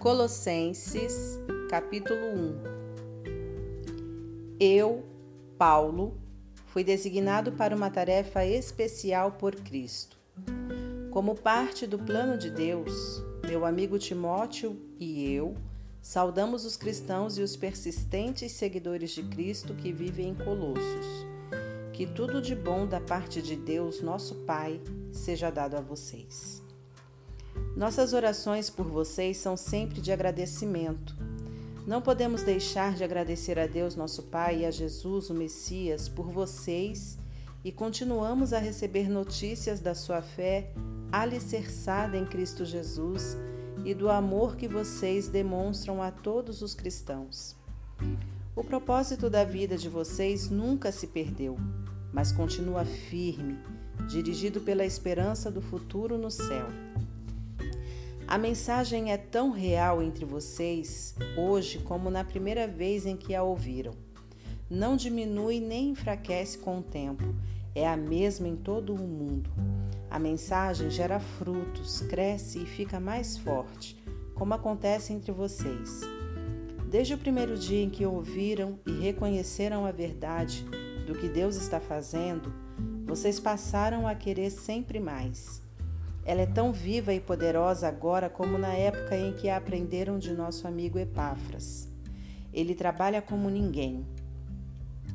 Colossenses, capítulo 1 Eu, Paulo, fui designado para uma tarefa especial por Cristo. Como parte do plano de Deus, meu amigo Timóteo e eu saudamos os cristãos e os persistentes seguidores de Cristo que vivem em Colossos. Que tudo de bom da parte de Deus, nosso Pai, seja dado a vocês. Nossas orações por vocês são sempre de agradecimento. Não podemos deixar de agradecer a Deus, nosso Pai, e a Jesus, o Messias, por vocês e continuamos a receber notícias da sua fé alicerçada em Cristo Jesus e do amor que vocês demonstram a todos os cristãos. O propósito da vida de vocês nunca se perdeu, mas continua firme, dirigido pela esperança do futuro no céu. A mensagem é tão real entre vocês hoje como na primeira vez em que a ouviram. Não diminui nem enfraquece com o tempo, é a mesma em todo o mundo. A mensagem gera frutos, cresce e fica mais forte, como acontece entre vocês. Desde o primeiro dia em que ouviram e reconheceram a verdade do que Deus está fazendo, vocês passaram a querer sempre mais. Ela é tão viva e poderosa agora como na época em que a aprenderam de nosso amigo Epáfras. Ele trabalha como ninguém,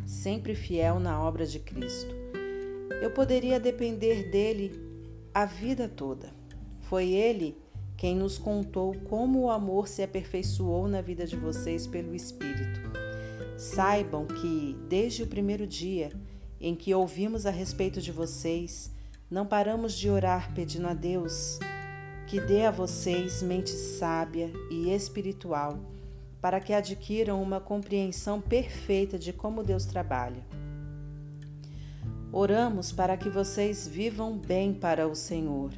sempre fiel na obra de Cristo. Eu poderia depender dele a vida toda. Foi ele quem nos contou como o amor se aperfeiçoou na vida de vocês pelo Espírito. Saibam que, desde o primeiro dia em que ouvimos a respeito de vocês, não paramos de orar pedindo a Deus que dê a vocês mente sábia e espiritual para que adquiram uma compreensão perfeita de como Deus trabalha. Oramos para que vocês vivam bem para o Senhor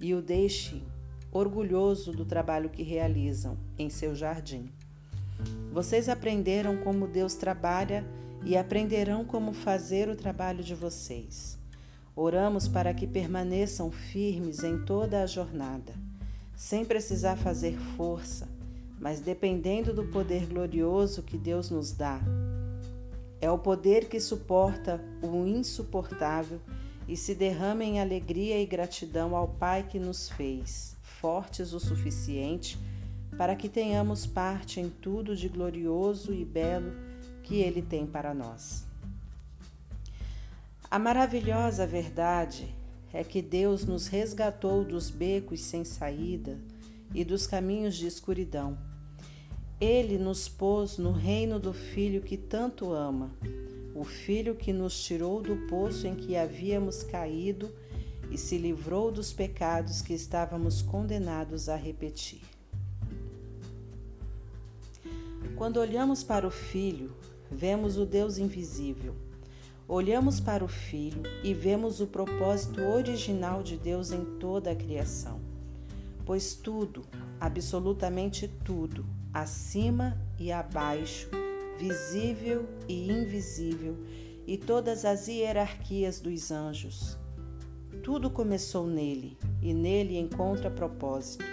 e o deixe orgulhoso do trabalho que realizam em seu jardim. Vocês aprenderam como Deus trabalha e aprenderão como fazer o trabalho de vocês. Oramos para que permaneçam firmes em toda a jornada, sem precisar fazer força, mas dependendo do poder glorioso que Deus nos dá. É o poder que suporta o insuportável e se derrama em alegria e gratidão ao Pai que nos fez, fortes o suficiente para que tenhamos parte em tudo de glorioso e belo que Ele tem para nós. A maravilhosa verdade é que Deus nos resgatou dos becos sem saída e dos caminhos de escuridão. Ele nos pôs no reino do Filho que tanto ama, o Filho que nos tirou do poço em que havíamos caído e se livrou dos pecados que estávamos condenados a repetir. Quando olhamos para o Filho, vemos o Deus invisível Olhamos para o Filho e vemos o propósito original de Deus em toda a criação. Pois tudo, absolutamente tudo, acima e abaixo, visível e invisível, e todas as hierarquias dos anjos, tudo começou nele e nele encontra propósito.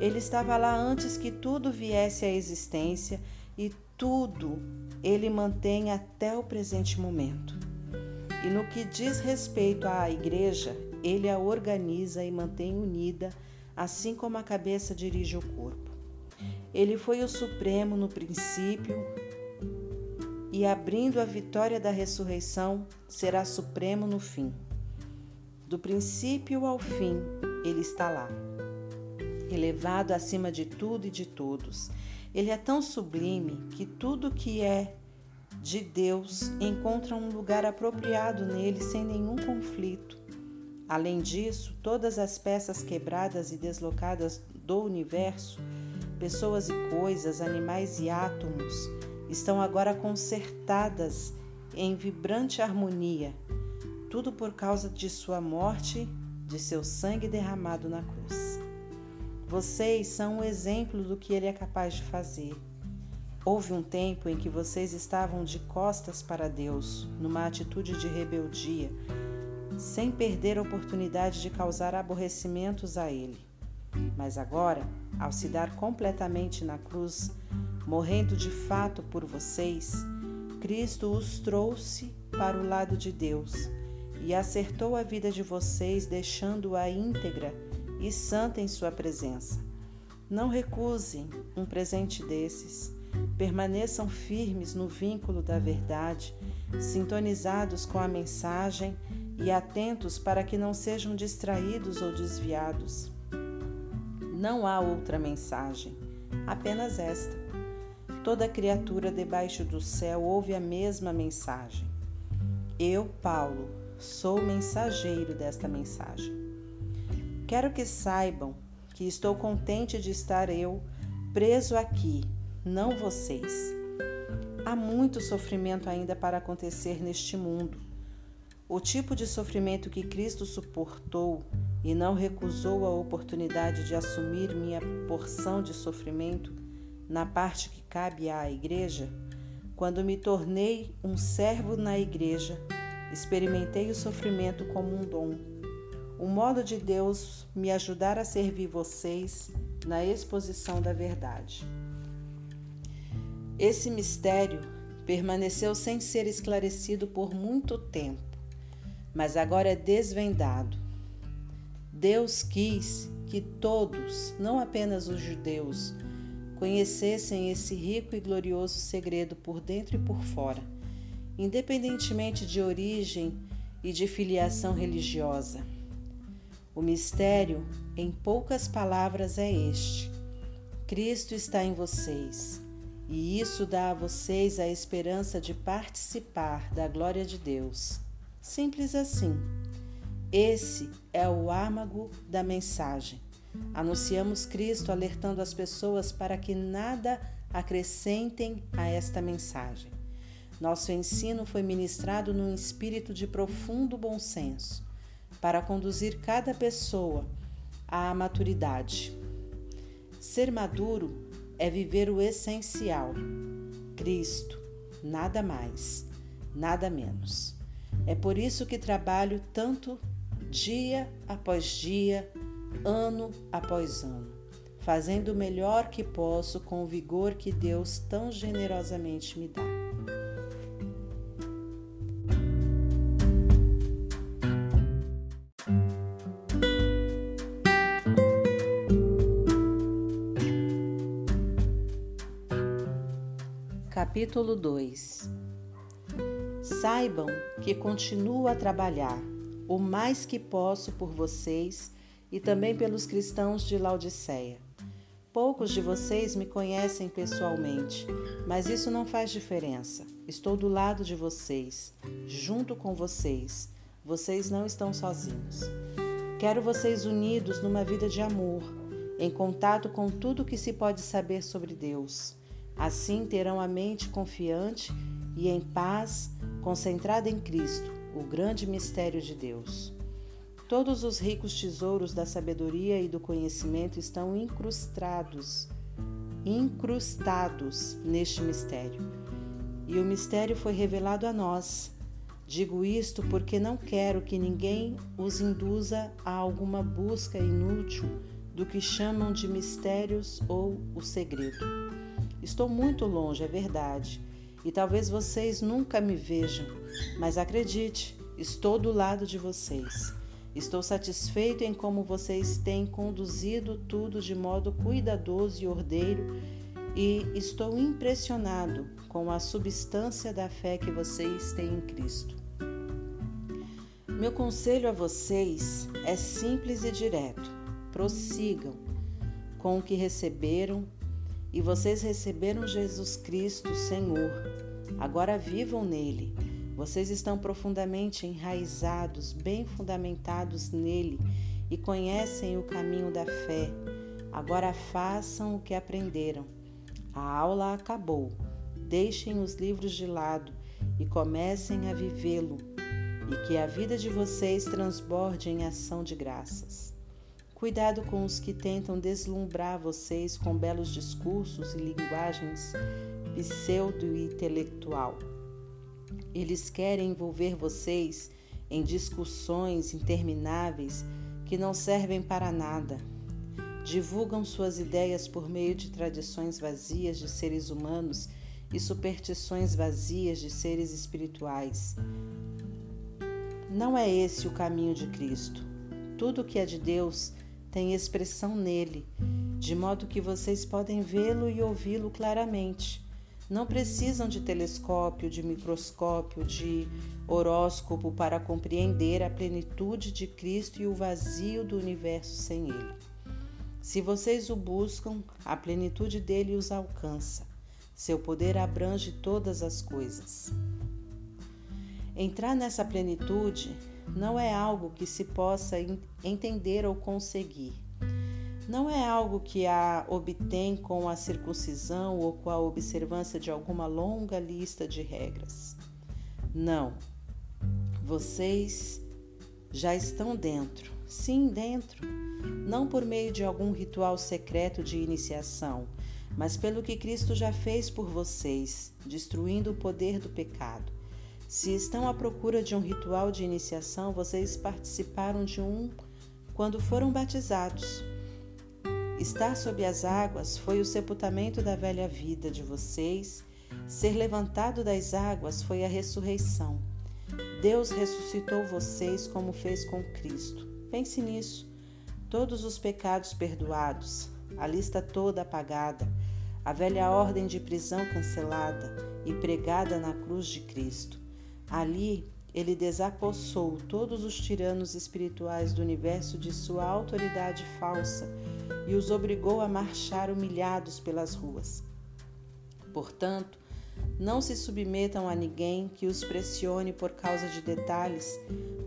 Ele estava lá antes que tudo viesse à existência e tudo ele mantém até o presente momento. E no que diz respeito à igreja, ele a organiza e mantém unida, assim como a cabeça dirige o corpo. Ele foi o supremo no princípio e, abrindo a vitória da ressurreição, será supremo no fim. Do princípio ao fim, ele está lá, elevado acima de tudo e de todos ele é tão sublime que tudo que é de Deus encontra um lugar apropriado nele sem nenhum conflito. Além disso, todas as peças quebradas e deslocadas do universo, pessoas e coisas, animais e átomos, estão agora consertadas em vibrante harmonia, tudo por causa de sua morte, de seu sangue derramado na cruz. Vocês são um exemplo do que ele é capaz de fazer. Houve um tempo em que vocês estavam de costas para Deus, numa atitude de rebeldia, sem perder a oportunidade de causar aborrecimentos a Ele. Mas agora, ao se dar completamente na cruz, morrendo de fato por vocês, Cristo os trouxe para o lado de Deus e acertou a vida de vocês, deixando-a íntegra e santa em Sua presença. Não recusem um presente desses. Permaneçam firmes no vínculo da verdade, sintonizados com a mensagem e atentos para que não sejam distraídos ou desviados. Não há outra mensagem, apenas esta. Toda criatura debaixo do céu ouve a mesma mensagem. Eu, Paulo, sou mensageiro desta mensagem. Quero que saibam que estou contente de estar eu preso aqui, não vocês. Há muito sofrimento ainda para acontecer neste mundo. O tipo de sofrimento que Cristo suportou e não recusou a oportunidade de assumir minha porção de sofrimento na parte que cabe à igreja, quando me tornei um servo na igreja, experimentei o sofrimento como um dom. O modo de Deus me ajudar a servir vocês na exposição da verdade. Esse mistério permaneceu sem ser esclarecido por muito tempo, mas agora é desvendado. Deus quis que todos, não apenas os judeus, conhecessem esse rico e glorioso segredo por dentro e por fora, independentemente de origem e de filiação religiosa. O mistério, em poucas palavras, é este: Cristo está em vocês, e isso dá a vocês a esperança de participar da glória de Deus. Simples assim. Esse é o âmago da mensagem. Anunciamos Cristo alertando as pessoas para que nada acrescentem a esta mensagem. Nosso ensino foi ministrado num espírito de profundo bom senso, para conduzir cada pessoa à maturidade. Ser maduro é viver o essencial: Cristo, nada mais, nada menos. É por isso que trabalho tanto dia após dia, ano após ano, fazendo o melhor que posso com o vigor que Deus tão generosamente me dá. Capítulo 2 Saibam que continuo a trabalhar o mais que posso por vocês e também pelos cristãos de Laodiceia. Poucos de vocês me conhecem pessoalmente, mas isso não faz diferença. Estou do lado de vocês, junto com vocês. Vocês não estão sozinhos. Quero vocês unidos numa vida de amor, em contato com tudo que se pode saber sobre Deus. Assim terão a mente confiante e em paz, concentrada em Cristo o grande mistério de Deus. Todos os ricos tesouros da sabedoria e do conhecimento estão incrustados, incrustados neste mistério. E o mistério foi revelado a nós. Digo isto porque não quero que ninguém os induza a alguma busca inútil do que chamam de mistérios ou o segredo. Estou muito longe, é verdade, e talvez vocês nunca me vejam, mas acredite, estou do lado de vocês. Estou satisfeito em como vocês têm conduzido tudo de modo cuidadoso e ordeiro e estou impressionado com a substância da fé que vocês têm em Cristo. Meu conselho a vocês é simples e direto. Prossigam com o que receberam e vocês receberam Jesus Cristo, Senhor. Agora vivam nele. Vocês estão profundamente enraizados, bem fundamentados nele e conhecem o caminho da fé. Agora façam o que aprenderam. A aula acabou. Deixem os livros de lado e comecem a vivê-lo, e que a vida de vocês transborde em ação de graças. Cuidado com os que tentam deslumbrar vocês com belos discursos e linguagens pseudo-intelectual. Eles querem envolver vocês em discussões intermináveis que não servem para nada. divulgam suas ideias por meio de tradições vazias de seres humanos e superstições vazias de seres espirituais. Não é esse o caminho de Cristo. Tudo que é de Deus tem expressão nele, de modo que vocês podem vê-lo e ouvi-lo claramente. Não precisam de telescópio, de microscópio, de horóscopo para compreender a plenitude de Cristo e o vazio do universo sem Ele. Se vocês o buscam, a plenitude dele os alcança. Seu poder abrange todas as coisas. Entrar nessa plenitude não é algo que se possa entender ou conseguir. Não é algo que a obtém com a circuncisão ou com a observância de alguma longa lista de regras. Não. Vocês já estão dentro. Sim, dentro. Não por meio de algum ritual secreto de iniciação, mas pelo que Cristo já fez por vocês, destruindo o poder do pecado. Se estão à procura de um ritual de iniciação, vocês participaram de um quando foram batizados. Estar sob as águas foi o sepultamento da velha vida de vocês, ser levantado das águas foi a ressurreição. Deus ressuscitou vocês como fez com Cristo. Pense nisso. Todos os pecados perdoados, a lista toda apagada, a velha ordem de prisão cancelada e pregada na cruz de Cristo. Ali, ele desapossou todos os tiranos espirituais do universo de sua autoridade falsa e os obrigou a marchar humilhados pelas ruas. Portanto, não se submetam a ninguém que os pressione por causa de detalhes,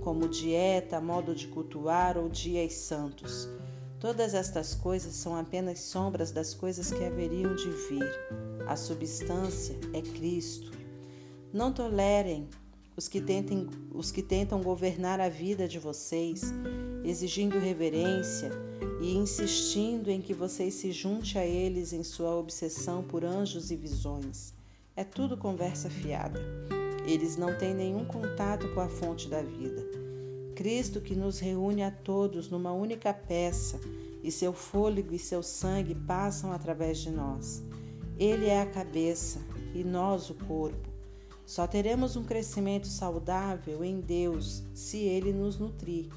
como dieta, modo de cultuar ou dias santos. Todas estas coisas são apenas sombras das coisas que haveriam de vir. A substância é Cristo. Não tolerem os que, tentem, os que tentam governar a vida de vocês, exigindo reverência e insistindo em que vocês se junte a eles em sua obsessão por anjos e visões. É tudo conversa fiada. Eles não têm nenhum contato com a fonte da vida. Cristo que nos reúne a todos numa única peça, e seu fôlego e seu sangue passam através de nós. Ele é a cabeça e nós o corpo. Só teremos um crescimento saudável em Deus se Ele nos nutrir.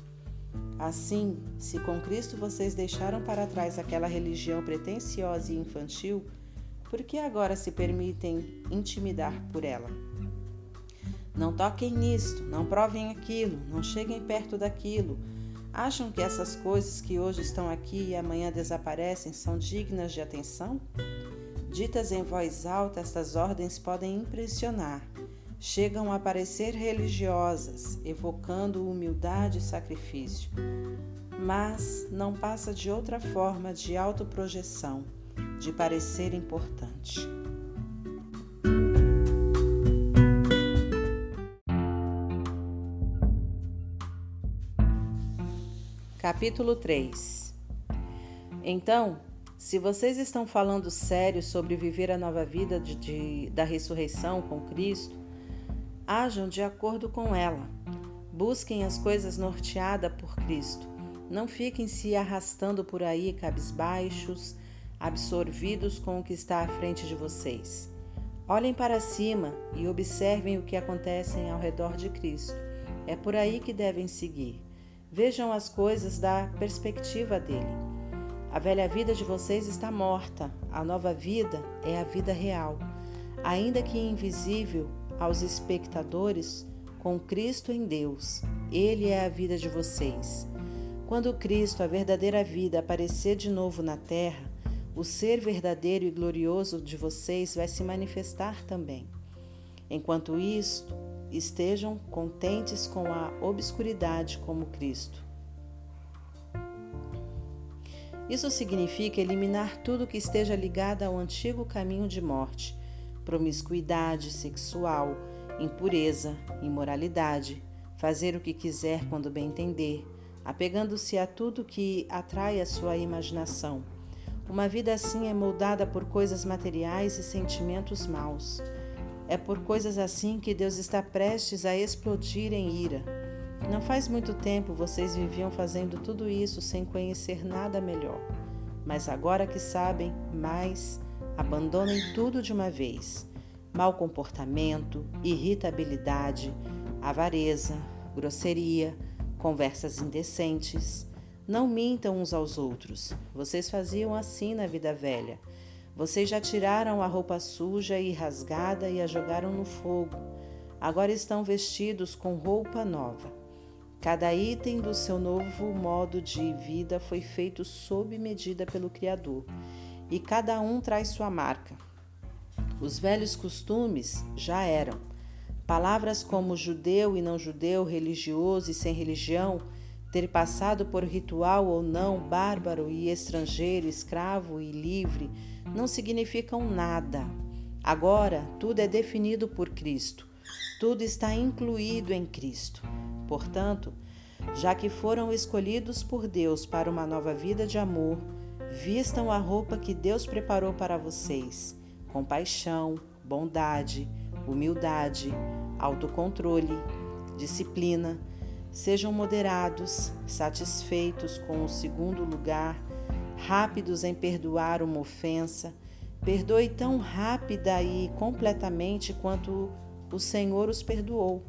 Assim, se com Cristo vocês deixaram para trás aquela religião pretensiosa e infantil, por que agora se permitem intimidar por ela? Não toquem nisto, não provem aquilo, não cheguem perto daquilo. Acham que essas coisas que hoje estão aqui e amanhã desaparecem são dignas de atenção? Ditas em voz alta, estas ordens podem impressionar. Chegam a parecer religiosas, evocando humildade e sacrifício, mas não passa de outra forma de autoprojeção, de parecer importante. Capítulo 3 Então, se vocês estão falando sério sobre viver a nova vida de, de, da ressurreição com Cristo, ajam de acordo com ela. Busquem as coisas norteadas por Cristo. Não fiquem se arrastando por aí cabisbaixos, absorvidos com o que está à frente de vocês. Olhem para cima e observem o que acontece ao redor de Cristo. É por aí que devem seguir. Vejam as coisas da perspectiva dele. A velha vida de vocês está morta, a nova vida é a vida real. Ainda que invisível aos espectadores, com Cristo em Deus, Ele é a vida de vocês. Quando Cristo, a verdadeira vida, aparecer de novo na terra, o ser verdadeiro e glorioso de vocês vai se manifestar também. Enquanto isto, estejam contentes com a obscuridade como Cristo. Isso significa eliminar tudo que esteja ligado ao antigo caminho de morte, promiscuidade sexual, impureza, imoralidade, fazer o que quiser quando bem entender, apegando-se a tudo que atrai a sua imaginação. Uma vida assim é moldada por coisas materiais e sentimentos maus. É por coisas assim que Deus está prestes a explodir em ira não faz muito tempo vocês viviam fazendo tudo isso sem conhecer nada melhor. mas agora que sabem mais, abandonem tudo de uma vez: mau comportamento, irritabilidade, avareza, grosseria, conversas indecentes. Não mintam uns aos outros. Vocês faziam assim na vida velha. Vocês já tiraram a roupa suja e rasgada e a jogaram no fogo. Agora estão vestidos com roupa nova. Cada item do seu novo modo de vida foi feito sob medida pelo Criador, e cada um traz sua marca. Os velhos costumes já eram. Palavras como judeu e não judeu, religioso e sem religião, ter passado por ritual ou não, bárbaro e estrangeiro, escravo e livre, não significam nada. Agora, tudo é definido por Cristo. Tudo está incluído em Cristo. Portanto, já que foram escolhidos por Deus para uma nova vida de amor, vistam a roupa que Deus preparou para vocês: compaixão, bondade, humildade, autocontrole, disciplina. Sejam moderados, satisfeitos com o segundo lugar, rápidos em perdoar uma ofensa. Perdoe tão rápida e completamente quanto o Senhor os perdoou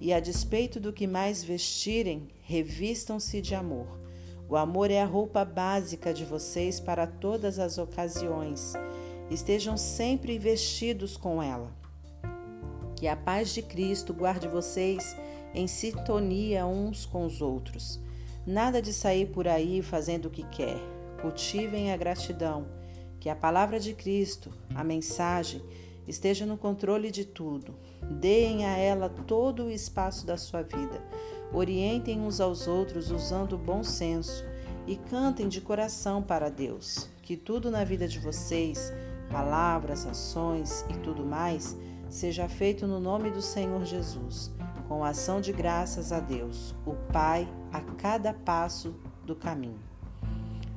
e, a despeito do que mais vestirem, revistam-se de amor. O amor é a roupa básica de vocês para todas as ocasiões. Estejam sempre vestidos com ela. Que a paz de Cristo guarde vocês em sintonia uns com os outros. Nada de sair por aí fazendo o que quer. Cultivem a gratidão. Que a palavra de Cristo, a mensagem, esteja no controle de tudo. Deem a ela todo o espaço da sua vida. Orientem uns aos outros usando o bom senso e cantem de coração para Deus. Que tudo na vida de vocês, palavras, ações e tudo mais, seja feito no nome do Senhor Jesus, com ação de graças a Deus, o Pai, a cada passo do caminho.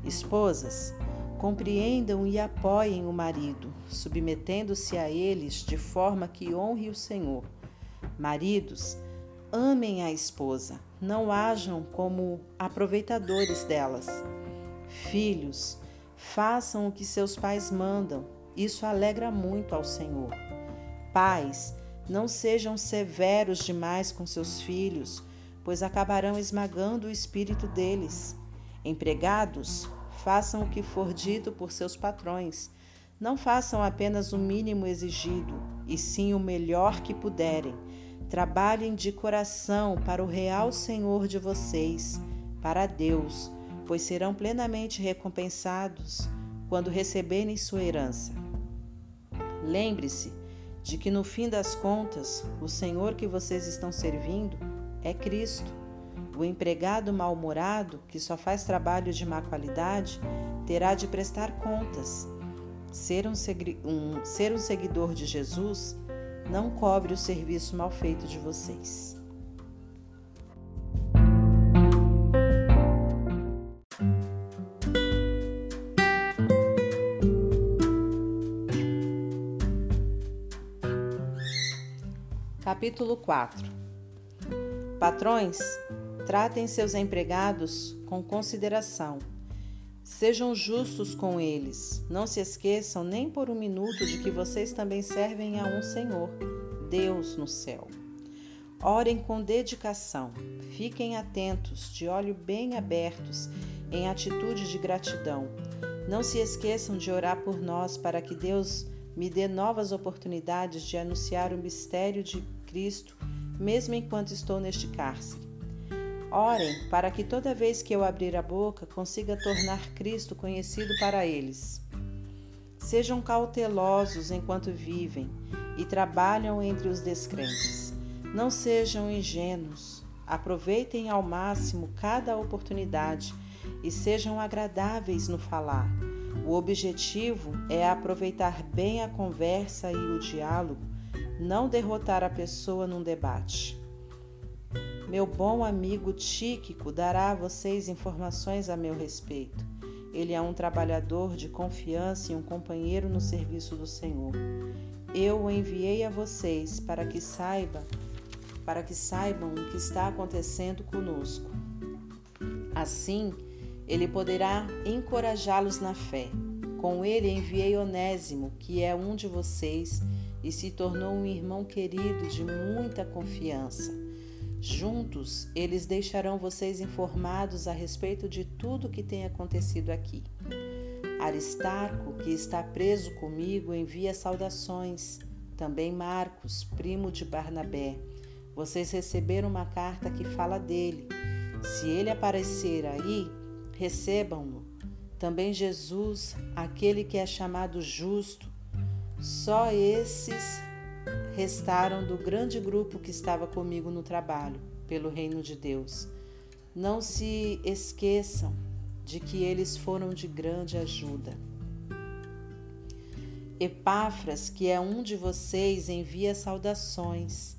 Esposas, compreendam e apoiem o marido, submetendo-se a eles de forma que honre o Senhor. Maridos, amem a esposa, não hajam como aproveitadores delas. Filhos, façam o que seus pais mandam, isso alegra muito ao Senhor. Pais, não sejam severos demais com seus filhos, pois acabarão esmagando o espírito deles. Empregados, façam o que for dito por seus patrões. Não façam apenas o mínimo exigido, e sim o melhor que puderem. Trabalhem de coração para o real Senhor de vocês, para Deus, pois serão plenamente recompensados quando receberem sua herança. Lembre-se de que no fim das contas, o Senhor que vocês estão servindo é Cristo. O empregado mal-humorado, que só faz trabalho de má qualidade, terá de prestar contas. Ser um, ser um seguidor de Jesus não cobre o serviço mal feito de vocês. Capítulo 4 Patrões, Tratem seus empregados com consideração. Sejam justos com eles. Não se esqueçam nem por um minuto de que vocês também servem a um Senhor, Deus no céu. Orem com dedicação. Fiquem atentos, de olho bem abertos, em atitude de gratidão. Não se esqueçam de orar por nós para que Deus me dê novas oportunidades de anunciar o mistério de Cristo, mesmo enquanto estou neste cárcere. Orem para que toda vez que eu abrir a boca consiga tornar Cristo conhecido para eles. Sejam cautelosos enquanto vivem e trabalham entre os descrentes. Não sejam ingênuos. Aproveitem ao máximo cada oportunidade e sejam agradáveis no falar. O objetivo é aproveitar bem a conversa e o diálogo, não derrotar a pessoa num debate. Meu bom amigo Tíquico dará a vocês informações a meu respeito. Ele é um trabalhador de confiança e um companheiro no serviço do Senhor. Eu o enviei a vocês para que saiba, para que saibam o que está acontecendo conosco. Assim, Ele poderá encorajá-los na fé. Com ele enviei Onésimo, que é um de vocês e se tornou um irmão querido de muita confiança. Juntos, eles deixarão vocês informados a respeito de tudo que tem acontecido aqui. Aristarco, que está preso comigo, envia saudações. Também Marcos, primo de Barnabé. Vocês receberam uma carta que fala dele. Se ele aparecer aí, recebam-no. Também Jesus, aquele que é chamado justo, só esses restaram do grande grupo que estava comigo no trabalho pelo reino de Deus. Não se esqueçam de que eles foram de grande ajuda. Epáfras, que é um de vocês, envia saudações.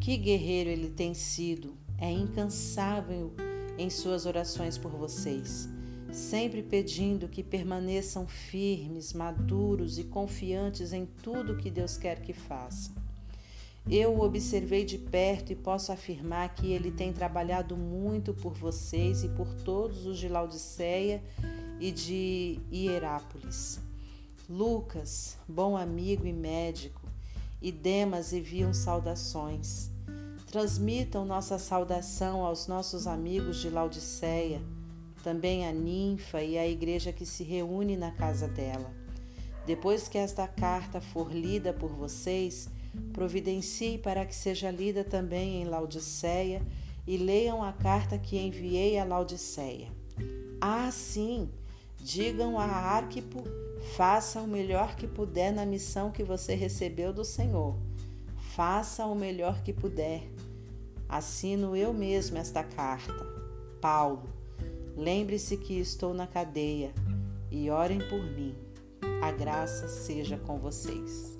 Que guerreiro ele tem sido, é incansável em suas orações por vocês sempre pedindo que permaneçam firmes, maduros e confiantes em tudo que Deus quer que façam. Eu o observei de perto e posso afirmar que ele tem trabalhado muito por vocês e por todos os de Laodiceia e de Hierápolis. Lucas, bom amigo e médico, e Demas enviam saudações. Transmitam nossa saudação aos nossos amigos de Laodiceia também a ninfa e a igreja que se reúne na casa dela. Depois que esta carta for lida por vocês, providencie para que seja lida também em Laodiceia e leiam a carta que enviei a Laodiceia. Ah, sim! Digam a Arquipo, faça o melhor que puder na missão que você recebeu do Senhor. Faça o melhor que puder. Assino eu mesmo esta carta. Paulo, Lembre-se que estou na cadeia e orem por mim. A graça seja com vocês.